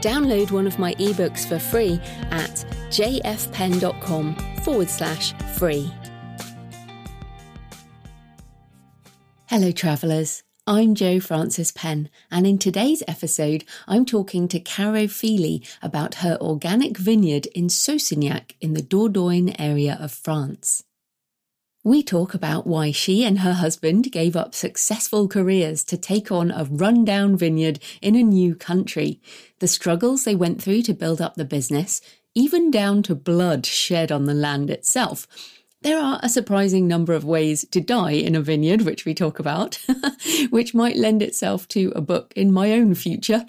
download one of my ebooks for free at jfpenn.com forward slash free. Hello, travellers. I'm Jo Frances Penn, and in today's episode, I'm talking to Caro Feely about her organic vineyard in Saussignac in the Dordogne area of France. We talk about why she and her husband gave up successful careers to take on a rundown vineyard in a new country, the struggles they went through to build up the business, even down to blood shed on the land itself, there are a surprising number of ways to die in a vineyard, which we talk about, which might lend itself to a book in my own future.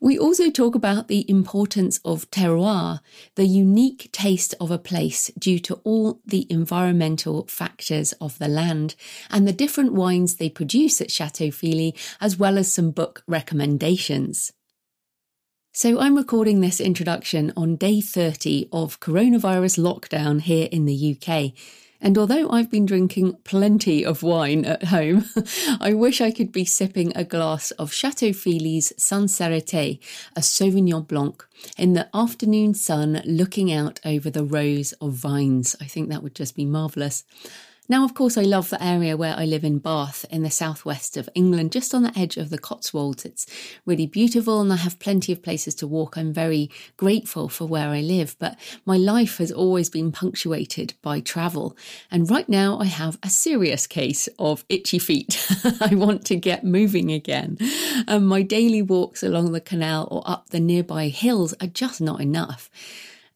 We also talk about the importance of terroir, the unique taste of a place due to all the environmental factors of the land, and the different wines they produce at Chateau Feely, as well as some book recommendations. So, I'm recording this introduction on day 30 of coronavirus lockdown here in the UK. And although I've been drinking plenty of wine at home, I wish I could be sipping a glass of Chateau Feely's Sincérité, a Sauvignon Blanc, in the afternoon sun looking out over the rows of vines. I think that would just be marvellous. Now, of course, I love the area where I live in Bath in the southwest of England, just on the edge of the Cotswolds. It's really beautiful and I have plenty of places to walk. I'm very grateful for where I live, but my life has always been punctuated by travel. And right now I have a serious case of itchy feet. I want to get moving again. And my daily walks along the canal or up the nearby hills are just not enough.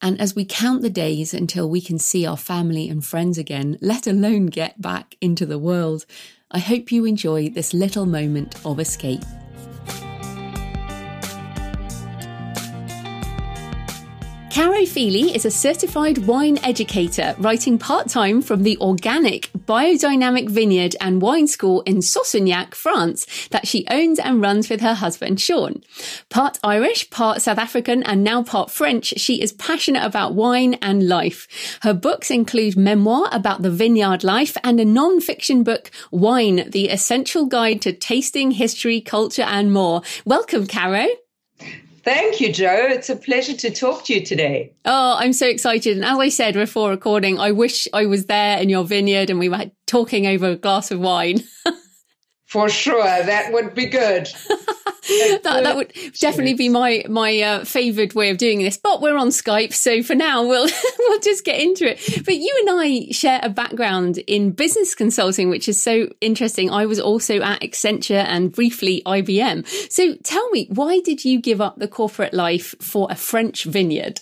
And as we count the days until we can see our family and friends again, let alone get back into the world, I hope you enjoy this little moment of escape. Caro Feely is a certified wine educator, writing part time from the organic biodynamic vineyard and wine school in Saussignac, France, that she owns and runs with her husband, Sean. Part Irish, part South African, and now part French, she is passionate about wine and life. Her books include memoir about the vineyard life and a non-fiction book, Wine, the essential guide to tasting, history, culture, and more. Welcome, Caro. Thank you, Jo. It's a pleasure to talk to you today. Oh, I'm so excited. And as I said before recording, I wish I was there in your vineyard and we were talking over a glass of wine. For sure, that would be good. that, that would definitely be my my uh, favourite way of doing this. But we're on Skype, so for now we'll we'll just get into it. But you and I share a background in business consulting, which is so interesting. I was also at Accenture and briefly IBM. So tell me, why did you give up the corporate life for a French vineyard?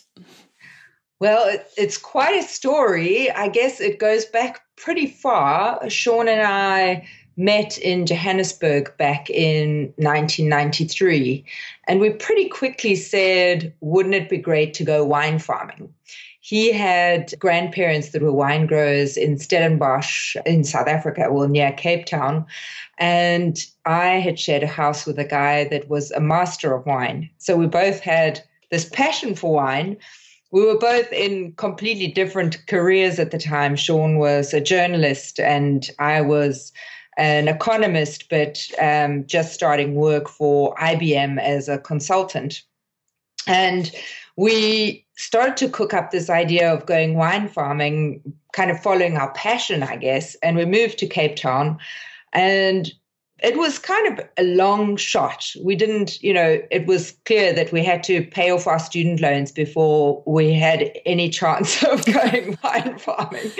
Well, it's quite a story. I guess it goes back pretty far. Sean and I met in Johannesburg back in 1993. And we pretty quickly said, wouldn't it be great to go wine farming? He had grandparents that were wine growers in Stellenbosch in South Africa, well, near Cape Town. And I had shared a house with a guy that was a master of wine. So we both had this passion for wine. We were both in completely different careers at the time. Sean was a journalist, and I was an economist, but um, just starting work for IBM as a consultant. And we started to cook up this idea of going wine farming, kind of following our passion, I guess. And we moved to Cape Town. And it was kind of a long shot. We didn't, you know, it was clear that we had to pay off our student loans before we had any chance of going wine farming.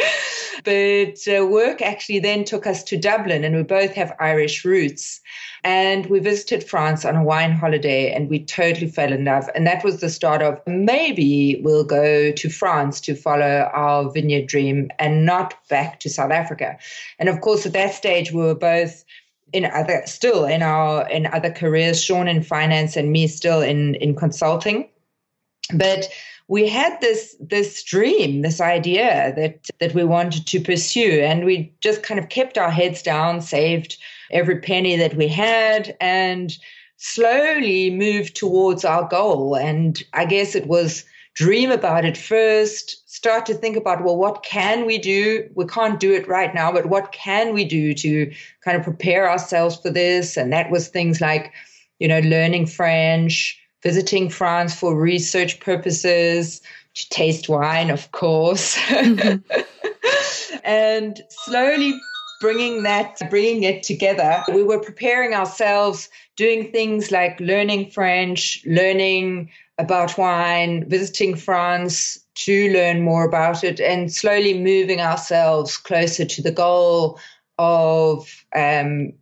But uh, work actually then took us to Dublin, and we both have Irish roots. And we visited France on a wine holiday, and we totally fell in love. And that was the start of maybe we'll go to France to follow our vineyard dream and not back to South Africa. And of course, at that stage, we were both in other still in our in other careers sean in finance and me still in in consulting but we had this this dream, this idea that that we wanted to pursue, and we just kind of kept our heads down, saved every penny that we had, and slowly moved towards our goal. And I guess it was dream about it first, start to think about, well, what can we do? We can't do it right now, but what can we do to kind of prepare ourselves for this? And that was things like, you know, learning French, visiting France for research purposes, to taste wine, of course. Mm-hmm. and slowly bringing that bringing it together we were preparing ourselves doing things like learning french learning about wine, visiting France to learn more about it, and slowly moving ourselves closer to the goal of um,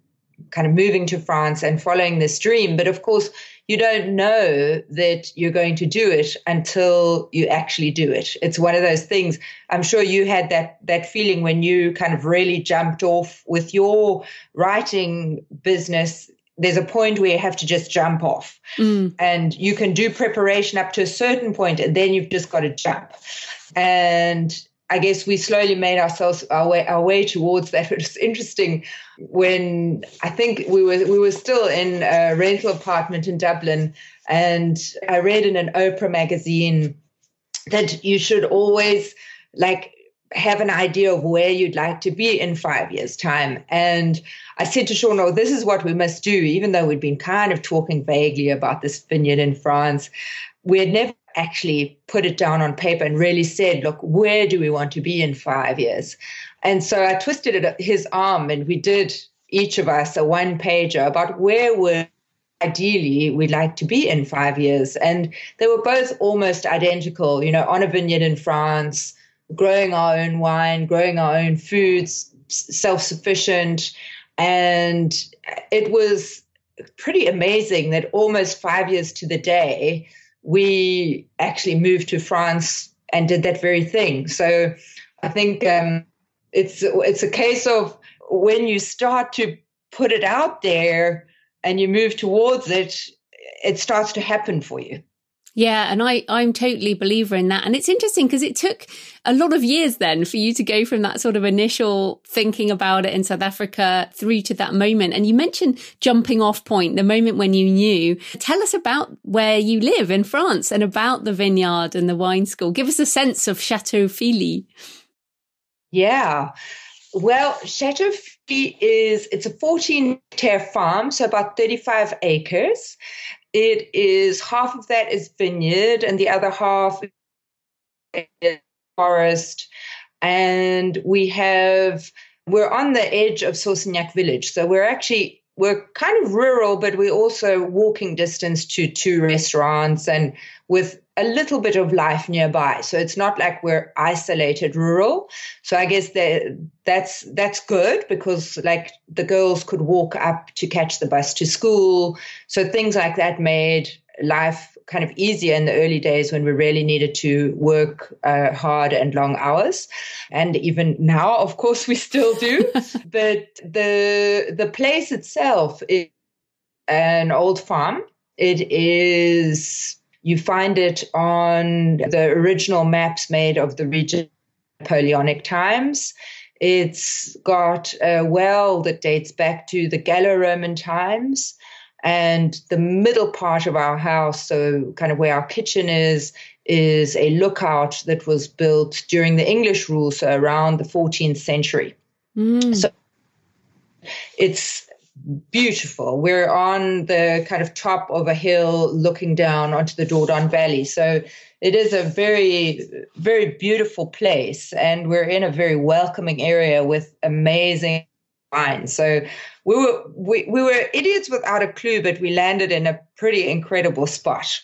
kind of moving to France and following this dream. But of course, you don't know that you're going to do it until you actually do it. It's one of those things. I'm sure you had that that feeling when you kind of really jumped off with your writing business there's a point where you have to just jump off mm. and you can do preparation up to a certain point and then you've just got to jump and i guess we slowly made ourselves our way our way towards that it was interesting when i think we were we were still in a rental apartment in dublin and i read in an oprah magazine that you should always like have an idea of where you'd like to be in five years' time. And I said to Sean, oh, this is what we must do, even though we'd been kind of talking vaguely about this vineyard in France. We had never actually put it down on paper and really said, look, where do we want to be in five years? And so I twisted it, his arm and we did each of us a one pager about where would ideally we'd like to be in five years. And they were both almost identical, you know, on a vineyard in France, growing our own wine, growing our own foods, self sufficient. And it was pretty amazing that almost five years to the day, we actually moved to France and did that very thing. So I think um, it's it's a case of when you start to put it out there and you move towards it, it starts to happen for you. Yeah, and I I'm totally believer in that. And it's interesting because it took a lot of years then for you to go from that sort of initial thinking about it in South Africa through to that moment. And you mentioned jumping off point, the moment when you knew. Tell us about where you live in France and about the vineyard and the wine school. Give us a sense of Chateau Feely. Yeah. Well, Chateau Feely is it's a 14 hectare farm, so about 35 acres. It is half of that is vineyard and the other half is forest. And we have we're on the edge of Saussignac village. So we're actually we're kind of rural, but we're also walking distance to two restaurants and with a little bit of life nearby. So it's not like we're isolated rural. So I guess that that's that's good because like the girls could walk up to catch the bus to school. So things like that made life kind of easier in the early days when we really needed to work uh, hard and long hours and even now of course we still do but the the place itself is an old farm it is you find it on the original maps made of the region Napoleonic times. It's got a well that dates back to the Gallo Roman times. And the middle part of our house, so kind of where our kitchen is, is a lookout that was built during the English rule, so around the 14th century. Mm. So it's beautiful. We're on the kind of top of a hill looking down onto the Dordogne Valley. So it is a very, very beautiful place. And we're in a very welcoming area with amazing wine. So we were we, we were idiots without a clue, but we landed in a pretty incredible spot.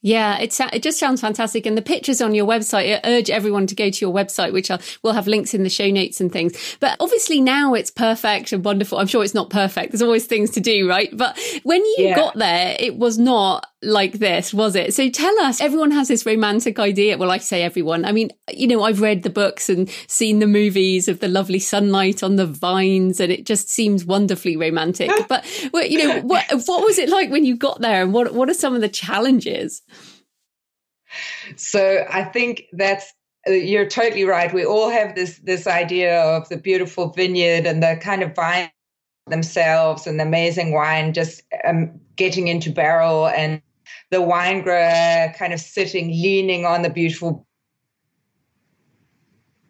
Yeah, it it just sounds fantastic, and the pictures on your website. I urge everyone to go to your website, which I'll, we'll have links in the show notes and things. But obviously now it's perfect and wonderful. I'm sure it's not perfect. There's always things to do, right? But when you yeah. got there, it was not like this, was it? So tell us, everyone has this romantic idea. Well, I say everyone. I mean, you know, I've read the books and seen the movies of the lovely sunlight on the vines, and it just seems wonderfully romantic. but, you know, what, what was it like when you got there and what, what are some of the challenges? So I think that's uh, you're totally right. We all have this this idea of the beautiful vineyard and the kind of vine themselves and the amazing wine just um, getting into barrel and the wine grower kind of sitting leaning on the beautiful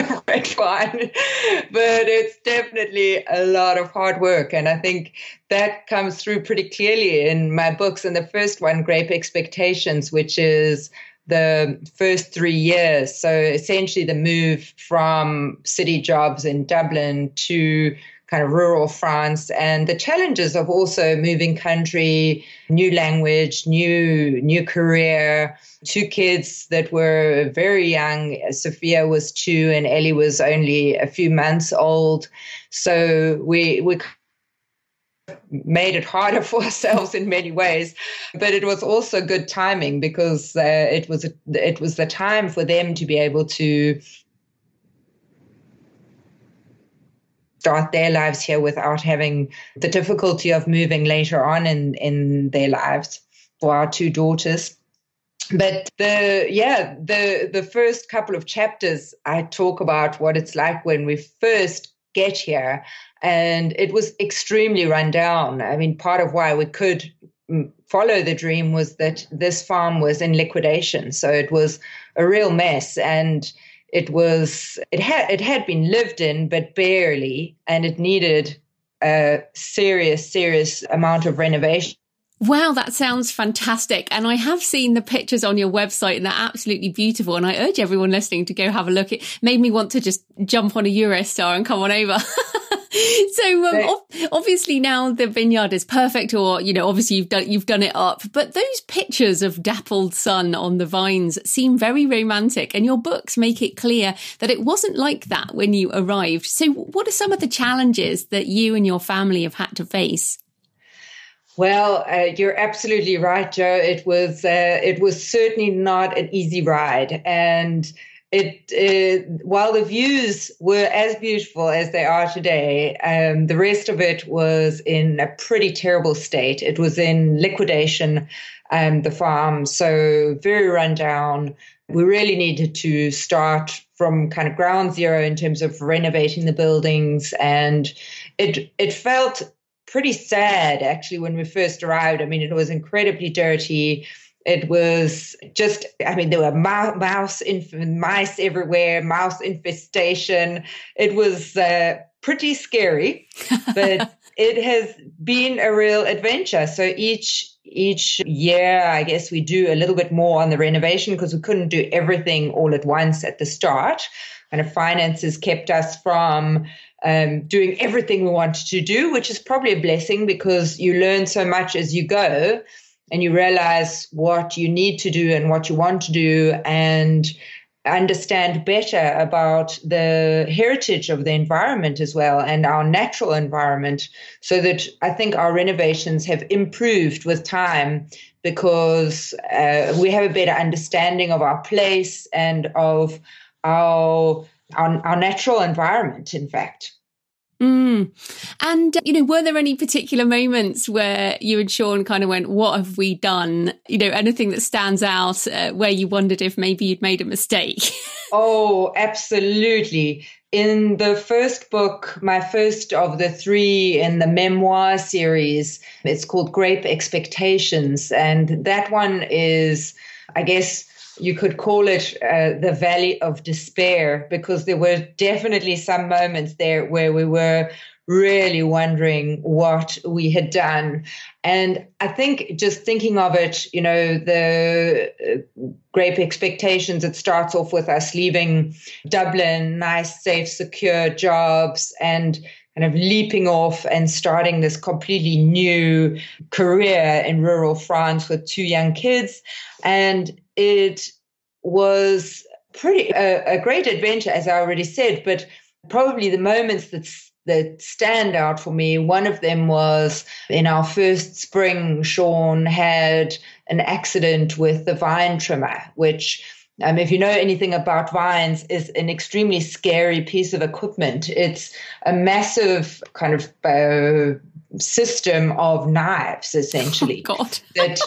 red wine but it's definitely a lot of hard work and i think that comes through pretty clearly in my books and the first one grape expectations which is the first three years. So essentially, the move from city jobs in Dublin to kind of rural France and the challenges of also moving country, new language, new new career, two kids that were very young. Sophia was two and Ellie was only a few months old. So we we made it harder for ourselves in many ways but it was also good timing because uh, it was it was the time for them to be able to start their lives here without having the difficulty of moving later on in in their lives for our two daughters but the yeah the the first couple of chapters i talk about what it's like when we first get here and it was extremely run down. I mean, part of why we could mm, follow the dream was that this farm was in liquidation, so it was a real mess, and it was it had it had been lived in, but barely, and it needed a serious, serious amount of renovation. Wow, that sounds fantastic. And I have seen the pictures on your website and they're absolutely beautiful. And I urge everyone listening to go have a look. It made me want to just jump on a Eurostar and come on over. so um, obviously now the vineyard is perfect, or you know, obviously you've done you've done it up. But those pictures of dappled sun on the vines seem very romantic, and your books make it clear that it wasn't like that when you arrived. So, what are some of the challenges that you and your family have had to face? Well, uh, you're absolutely right, Jo. It was uh, it was certainly not an easy ride, and it, it, while the views were as beautiful as they are today, um, the rest of it was in a pretty terrible state. It was in liquidation, um, the farm, so very rundown. We really needed to start from kind of ground zero in terms of renovating the buildings, and it it felt pretty sad actually when we first arrived. I mean, it was incredibly dirty it was just, I mean, there were mouse, inf- mice everywhere, mouse infestation. It was uh, pretty scary, but it has been a real adventure. So each each year, I guess we do a little bit more on the renovation because we couldn't do everything all at once at the start. Kind of finances kept us from um, doing everything we wanted to do, which is probably a blessing because you learn so much as you go and you realize what you need to do and what you want to do and understand better about the heritage of the environment as well and our natural environment so that i think our renovations have improved with time because uh, we have a better understanding of our place and of our, our, our natural environment in fact Mm. And, you know, were there any particular moments where you and Sean kind of went, what have we done? You know, anything that stands out uh, where you wondered if maybe you'd made a mistake? oh, absolutely. In the first book, my first of the three in the memoir series, it's called Grape Expectations. And that one is, I guess, you could call it uh, the valley of despair because there were definitely some moments there where we were really wondering what we had done. And I think just thinking of it, you know, the great expectations, it starts off with us leaving Dublin, nice, safe, secure jobs, and kind of leaping off and starting this completely new career in rural France with two young kids. And it was pretty a, a great adventure, as I already said, but probably the moments that that stand out for me. One of them was in our first spring, Sean had an accident with the vine trimmer, which um, if you know anything about vines, is an extremely scary piece of equipment. It's a massive kind of uh, system of knives, essentially. Oh, God. that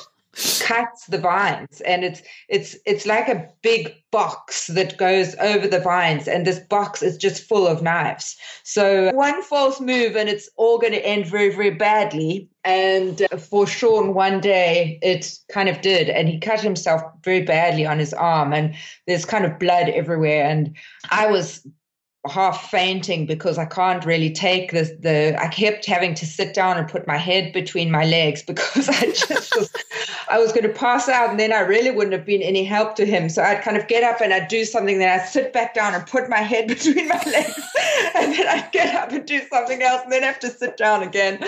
cuts the vines. And it's it's it's like a big box that goes over the vines. And this box is just full of knives. So one false move and it's all going to end very very badly. And for Sean one day it kind of did. And he cut himself very badly on his arm. And there's kind of blood everywhere. And I was half fainting because I can't really take the the I kept having to sit down and put my head between my legs because I just was I was going to pass out and then I really wouldn't have been any help to him. So I'd kind of get up and I'd do something, then I'd sit back down and put my head between my legs, and then I'd get up and do something else and then have to sit down again.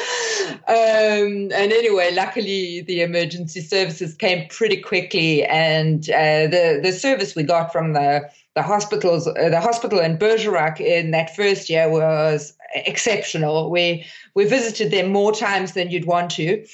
Um, and anyway, luckily the emergency services came pretty quickly and uh, the the service we got from the the hospitals, uh, the hospital in Bergerac in that first year was exceptional. We we visited them more times than you'd want to,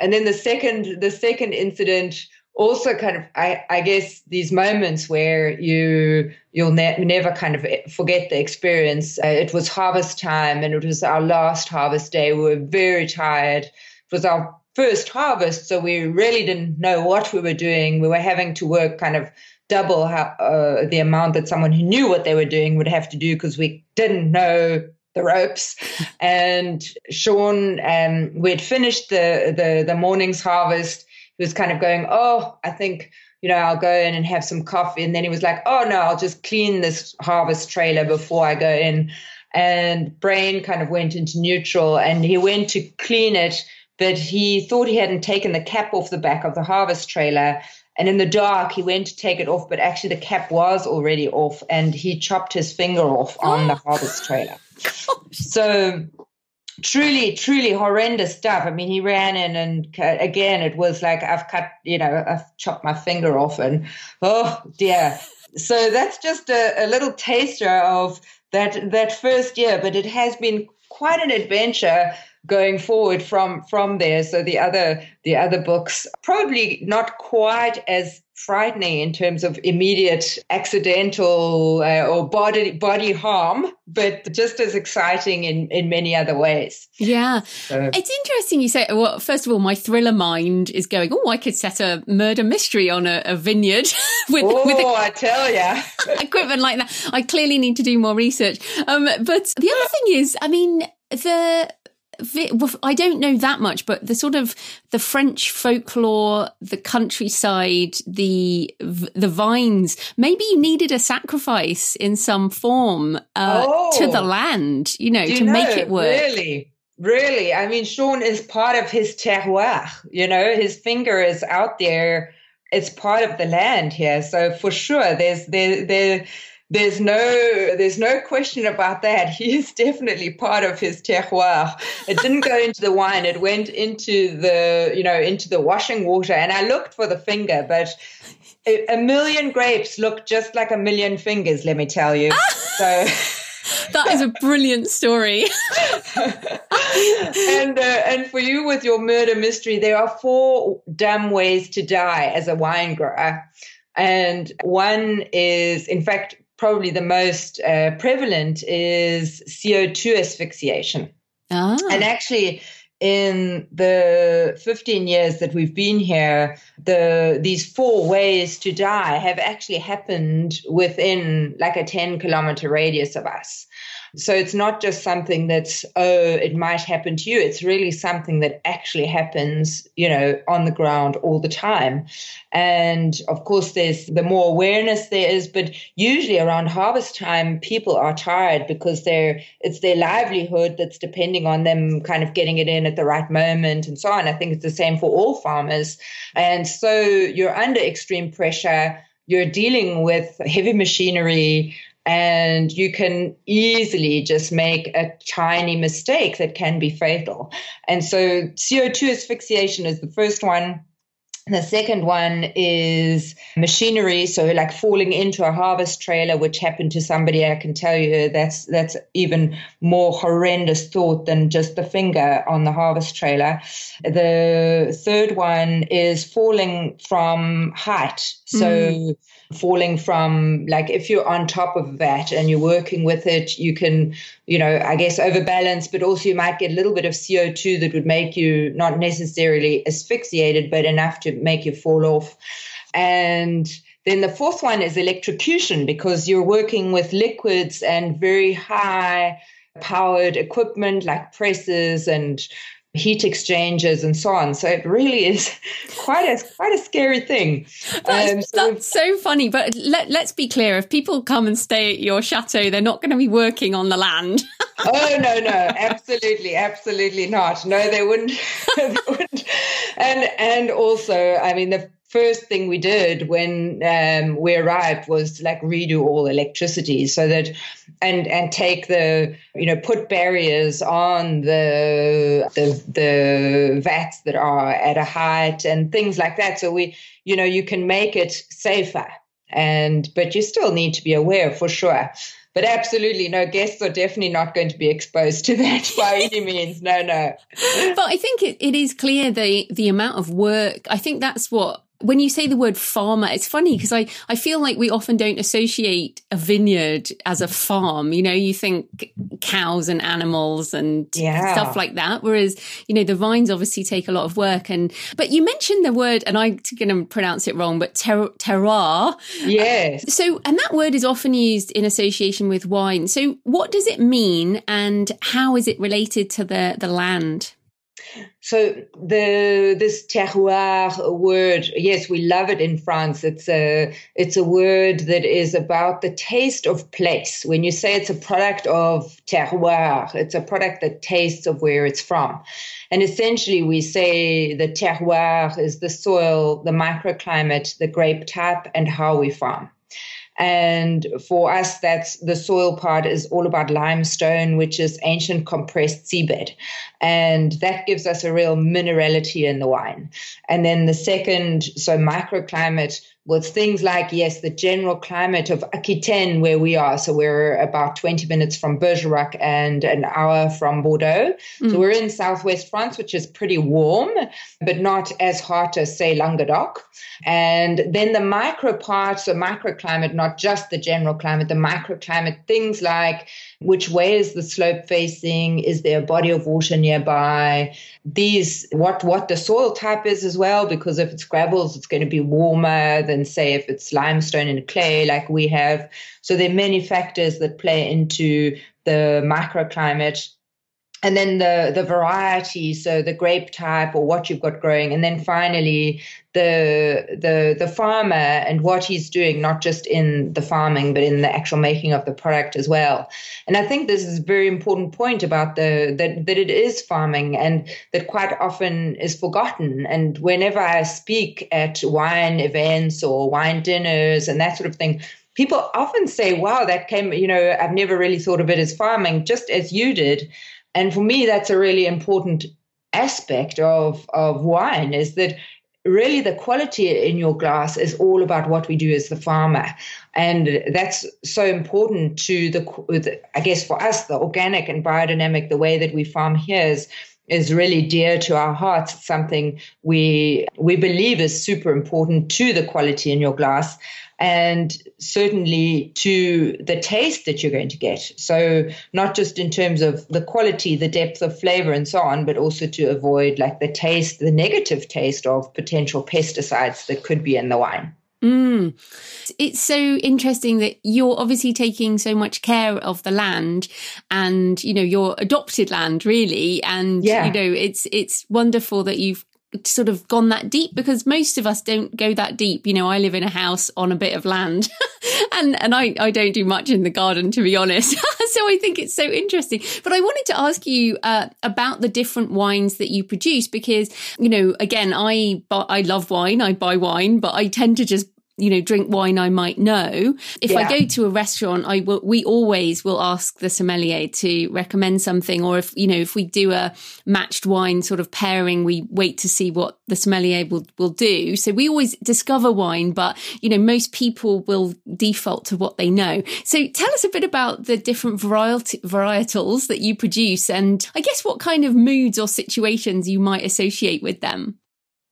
and then the second the second incident also kind of I, I guess these moments where you you'll ne- never kind of forget the experience. Uh, it was harvest time, and it was our last harvest day. We were very tired. It was our first harvest, so we really didn't know what we were doing. We were having to work kind of double how, uh, the amount that someone who knew what they were doing would have to do because we didn't know the ropes. and Sean, um, we had finished the, the the morning's harvest. He was kind of going, "Oh, I think." You know, I'll go in and have some coffee. And then he was like, oh, no, I'll just clean this harvest trailer before I go in. And Brain kind of went into neutral and he went to clean it, but he thought he hadn't taken the cap off the back of the harvest trailer. And in the dark, he went to take it off, but actually the cap was already off and he chopped his finger off on the oh, harvest trailer. So truly, truly horrendous stuff. I mean, he ran in and again, it was like, I've cut, you know, I've chopped my finger off and oh dear. So that's just a, a little taster of that, that first year, but it has been quite an adventure going forward from from there. So the other the other books probably not quite as frightening in terms of immediate accidental uh, or body body harm but just as exciting in in many other ways. Yeah. So. it's interesting you say well first of all my thriller mind is going oh i could set a murder mystery on a, a vineyard with, oh, with a, I tell you equipment like that. I clearly need to do more research. Um, but the other thing is i mean the I don't know that much, but the sort of the French folklore, the countryside, the the vines. Maybe you needed a sacrifice in some form uh, oh, to the oh. land, you know, to make it work. Really, really. I mean, Sean is part of his terroir. You know, his finger is out there. It's part of the land here, so for sure, there's there there there's no there's no question about that. He is definitely part of his terroir. It didn't go into the wine; it went into the you know into the washing water. And I looked for the finger, but a million grapes look just like a million fingers. Let me tell you. so. that is a brilliant story. and uh, and for you with your murder mystery, there are four dumb ways to die as a wine grower. And one is, in fact, probably the most uh, prevalent is CO2 asphyxiation. Ah. And actually, in the 15 years that we've been here, the these four ways to die have actually happened within like a 10 kilometer radius of us. So it's not just something that's, oh, it might happen to you. It's really something that actually happens, you know, on the ground all the time. And of course, there's the more awareness there is, but usually around harvest time, people are tired because they're, it's their livelihood that's depending on them kind of getting it in at the right moment and so on. I think it's the same for all farmers. And so you're under extreme pressure you're dealing with heavy machinery and you can easily just make a tiny mistake that can be fatal. And so CO2 asphyxiation is the first one. The second one is machinery, so like falling into a harvest trailer, which happened to somebody. I can tell you that's that's even more horrendous thought than just the finger on the harvest trailer. The third one is falling from height, so. Mm falling from like if you're on top of that and you're working with it you can you know i guess overbalance but also you might get a little bit of co2 that would make you not necessarily asphyxiated but enough to make you fall off. And then the fourth one is electrocution because you're working with liquids and very high powered equipment like presses and heat exchangers and so on. So it really is quite a quite a scary thing. That's, um, so, that's so funny. But let, let's be clear: if people come and stay at your chateau, they're not going to be working on the land. oh no, no, absolutely, absolutely not. No, they wouldn't. they wouldn't. And and also, I mean, the first thing we did when um, we arrived was like redo all electricity so that and and take the you know put barriers on the the the vats that are at a height and things like that. So we you know you can make it safer and but you still need to be aware for sure. But absolutely no guests are definitely not going to be exposed to that by any means. No no. But i think it, it is clear the the amount of work i think that's what when you say the word farmer, it's funny because I, I feel like we often don't associate a vineyard as a farm. You know, you think cows and animals and yeah. stuff like that. Whereas, you know, the vines obviously take a lot of work. And, but you mentioned the word, and I'm going to pronounce it wrong, but ter- terroir. Yes. So, and that word is often used in association with wine. So what does it mean and how is it related to the, the land? So the this terroir word, yes, we love it in France. It's a it's a word that is about the taste of place. When you say it's a product of terroir, it's a product that tastes of where it's from. And essentially, we say the terroir is the soil, the microclimate, the grape type, and how we farm. And for us, that's the soil part is all about limestone, which is ancient compressed seabed. And that gives us a real minerality in the wine. And then the second, so microclimate, was things like, yes, the general climate of Aquitaine, where we are. So we're about 20 minutes from Bergerac and an hour from Bordeaux. Mm. So we're in southwest France, which is pretty warm, but not as hot as, say, Languedoc. And then the micro parts, the microclimate, not just the general climate, the microclimate, things like which way is the slope facing? Is there a body of water nearby? These, what, what the soil type is as well, because if it's gravels, it's going to be warmer than say if it's limestone and clay like we have. So there are many factors that play into the microclimate and then the the variety so the grape type or what you've got growing. And then finally the the the farmer and what he's doing not just in the farming but in the actual making of the product as well. And i think this is a very important point about the that that it is farming and that quite often is forgotten. And whenever i speak at wine events or wine dinners and that sort of thing people often say wow that came you know i've never really thought of it as farming just as you did and for me, that's a really important aspect of, of wine is that really the quality in your glass is all about what we do as the farmer. And that's so important to the i guess for us the organic and biodynamic the way that we farm here is is really dear to our hearts it's something we we believe is super important to the quality in your glass and certainly to the taste that you're going to get. So, not just in terms of the quality, the depth of flavor, and so on, but also to avoid like the taste, the negative taste of potential pesticides that could be in the wine. Mm. It's so interesting that you're obviously taking so much care of the land and you know your adopted land really and yeah. you know it's it's wonderful that you've sort of gone that deep because most of us don't go that deep. You know, I live in a house on a bit of land and, and I, I don't do much in the garden, to be honest. so I think it's so interesting. But I wanted to ask you uh, about the different wines that you produce because, you know, again, I, I love wine. I buy wine, but I tend to just you know, drink wine I might know. If yeah. I go to a restaurant, I will, we always will ask the sommelier to recommend something. Or if, you know, if we do a matched wine sort of pairing, we wait to see what the sommelier will, will do. So we always discover wine, but, you know, most people will default to what they know. So tell us a bit about the different variety, varietals that you produce and I guess what kind of moods or situations you might associate with them.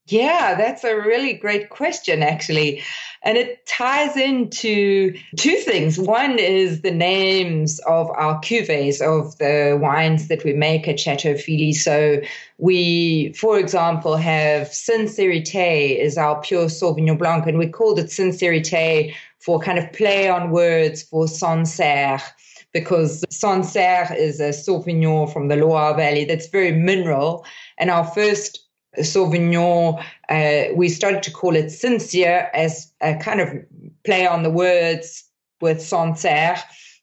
Yeah, that's a really great question, actually. And it ties into two things. One is the names of our cuvées of the wines that we make at Chateau Feely. So we, for example, have Sincérité is our pure Sauvignon Blanc, and we called it Sincérité for kind of play on words for Sancerre because Sancerre is a Sauvignon from the Loire Valley that's very mineral. And our first Sauvignon, uh, we started to call it Sincere as a kind of play on the words with Sancerre,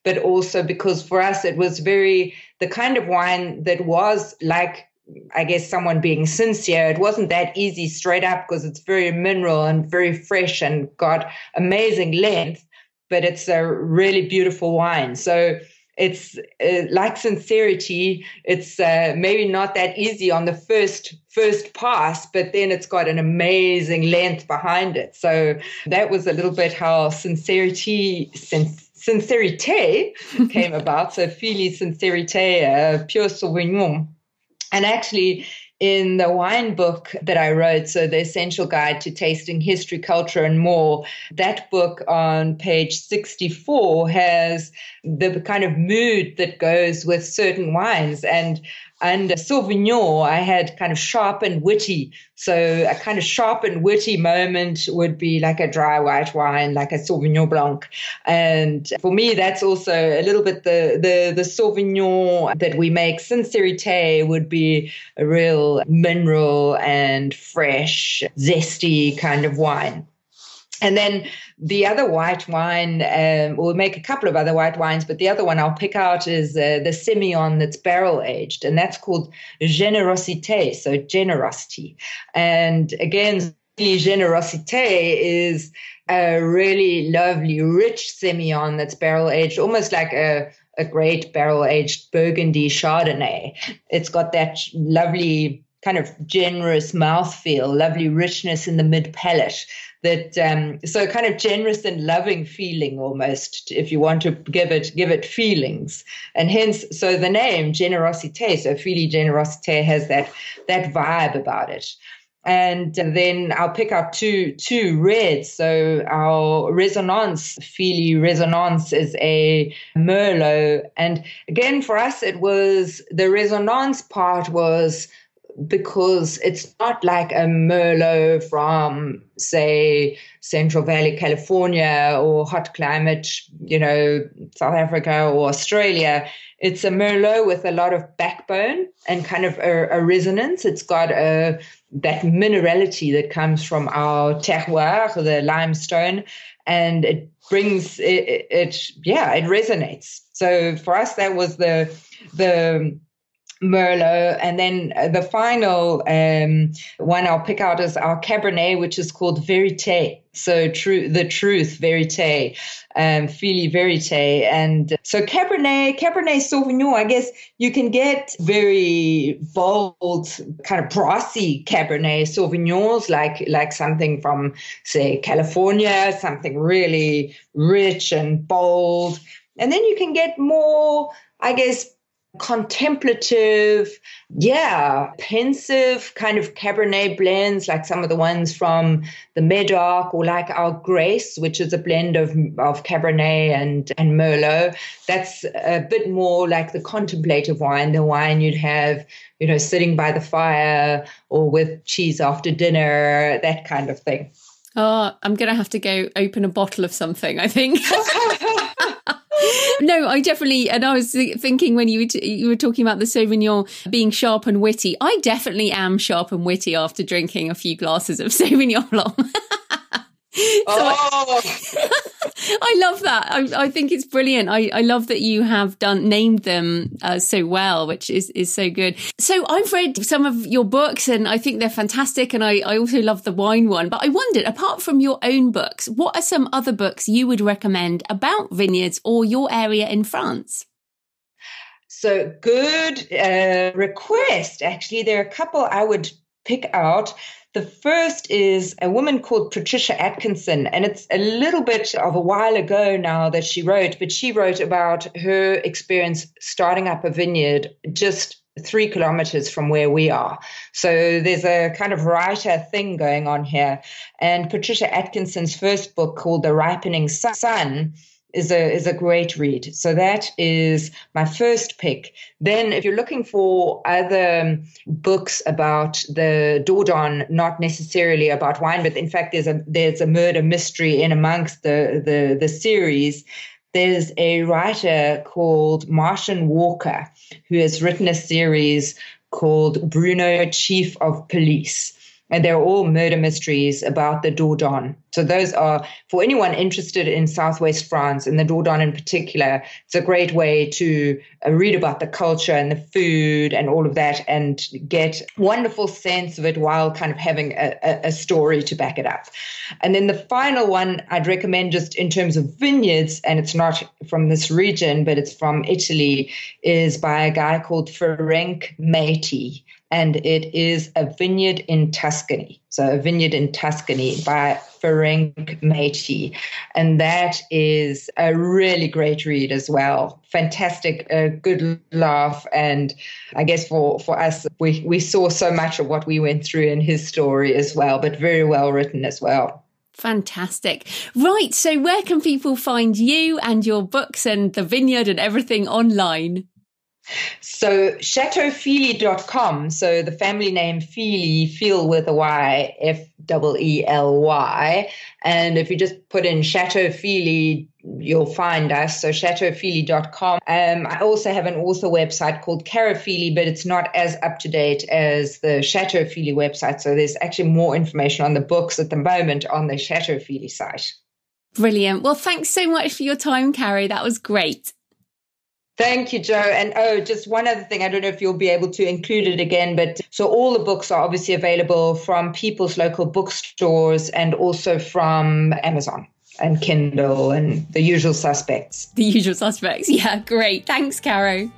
but also because for us it was very the kind of wine that was like I guess someone being sincere, it wasn't that easy straight up because it's very mineral and very fresh and got amazing length, but it's a really beautiful wine. So it's uh, like sincerity it's uh, maybe not that easy on the first first pass but then it's got an amazing length behind it. So that was a little bit how sincerity sin- sincerité came about. So Feely sincerité uh, pure sauvignon. And actually in the wine book that I wrote, so the Essential Guide to Tasting History, Culture, and More, that book on page 64 has the kind of mood that goes with certain wines. And and Sauvignon, I had kind of sharp and witty. So a kind of sharp and witty moment would be like a dry white wine, like a Sauvignon Blanc. And for me, that's also a little bit the the the Sauvignon that we make. Sincérité would be a real mineral and fresh, zesty kind of wine. And then the other white wine, um, we'll make a couple of other white wines, but the other one I'll pick out is uh, the Semillon that's barrel aged, and that's called Generosité, so generosity. And again, Generosité is a really lovely, rich Semillon that's barrel aged, almost like a a great barrel aged Burgundy Chardonnay. It's got that lovely kind of generous mouthfeel, lovely richness in the mid palate that um, so kind of generous and loving feeling almost if you want to give it give it feelings. And hence so the name generosité so Feely generosité has that that vibe about it. And then I'll pick up two two reds. So our resonance, Feely resonance, is a Merlot, and again for us it was the resonance part was because it's not like a Merlot from, say, Central Valley, California, or hot climate, you know, South Africa or Australia. It's a Merlot with a lot of backbone and kind of a, a resonance. It's got a that minerality that comes from our terroir, the limestone, and it brings it, it, it yeah, it resonates. So for us, that was the the Merlot. And then uh, the final um, one I'll pick out is our Cabernet, which is called Verite. So true, the truth, Verite, um, Feely Verite. And so Cabernet, Cabernet Sauvignon, I guess you can get very bold, kind of brassy Cabernet Sauvignons, like, like something from, say, California, something really rich and bold. And then you can get more, I guess, contemplative, yeah, pensive kind of Cabernet blends, like some of the ones from the Medoc, or like our Grace, which is a blend of, of Cabernet and, and Merlot. That's a bit more like the contemplative wine, the wine you'd have, you know, sitting by the fire or with cheese after dinner, that kind of thing. Oh, I'm going to have to go open a bottle of something, I think. no, I definitely, and I was thinking when you were, t- you were talking about the Sauvignon being sharp and witty, I definitely am sharp and witty after drinking a few glasses of Sauvignon Blanc. oh. I, I, love that. I, I, think it's brilliant. I, I love that you have done named them uh, so well, which is, is so good. So I've read some of your books and I think they're fantastic. And I, I also love the wine one. But I wondered, apart from your own books, what are some other books you would recommend about vineyards or your area in France? So good uh, request. Actually, there are a couple I would pick out. The first is a woman called Patricia Atkinson, and it's a little bit of a while ago now that she wrote, but she wrote about her experience starting up a vineyard just three kilometers from where we are. So there's a kind of writer thing going on here. And Patricia Atkinson's first book called The Ripening Sun is a is a great read. So that is my first pick. Then if you're looking for other books about the Dordogne, not necessarily about wine, but in fact there's a there's a murder mystery in amongst the the, the series. There's a writer called Martin Walker who has written a series called Bruno, Chief of Police and they're all murder mysteries about the Dordogne. So those are for anyone interested in Southwest France and the Dordogne in particular. It's a great way to uh, read about the culture and the food and all of that, and get wonderful sense of it while kind of having a, a, story to back it up. And then the final one I'd recommend, just in terms of vineyards, and it's not from this region, but it's from Italy, is by a guy called Ferenc Máté and it is a vineyard in Tuscany. So, a vineyard in Tuscany by Ferenc Máté. And that is a really great read as well. Fantastic, a good laugh. And I guess for, for us, we, we saw so much of what we went through in his story as well, but very well written as well. Fantastic. Right. So, where can people find you and your books and the vineyard and everything online? So chateaufeely.com, so the family name Feely, feel with a Y, F W E L Y. And if you just put in Chateau Feely, you'll find us. So chateaufeely.com. Um, I also have an author website called Caro Feely, but it's not as up to date as the Chateau Feely website. So there's actually more information on the books at the moment on the Chateau Feely site. Brilliant. Well, thanks so much for your time, Caro. That was great. Thank you, Jo. And oh, just one other thing. I don't know if you'll be able to include it again, but so all the books are obviously available from people's local bookstores and also from Amazon and Kindle and the usual suspects. The usual suspects. Yeah, great. Thanks, Caro.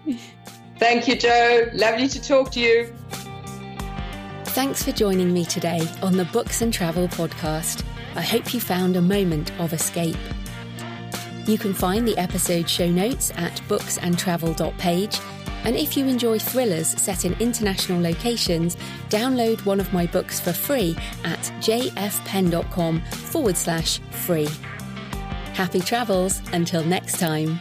Thank you, Jo. Lovely to talk to you. Thanks for joining me today on the Books and Travel podcast. I hope you found a moment of escape. You can find the episode show notes at booksandtravel.page. And if you enjoy thrillers set in international locations, download one of my books for free at jfpenn.com forward slash free. Happy travels until next time.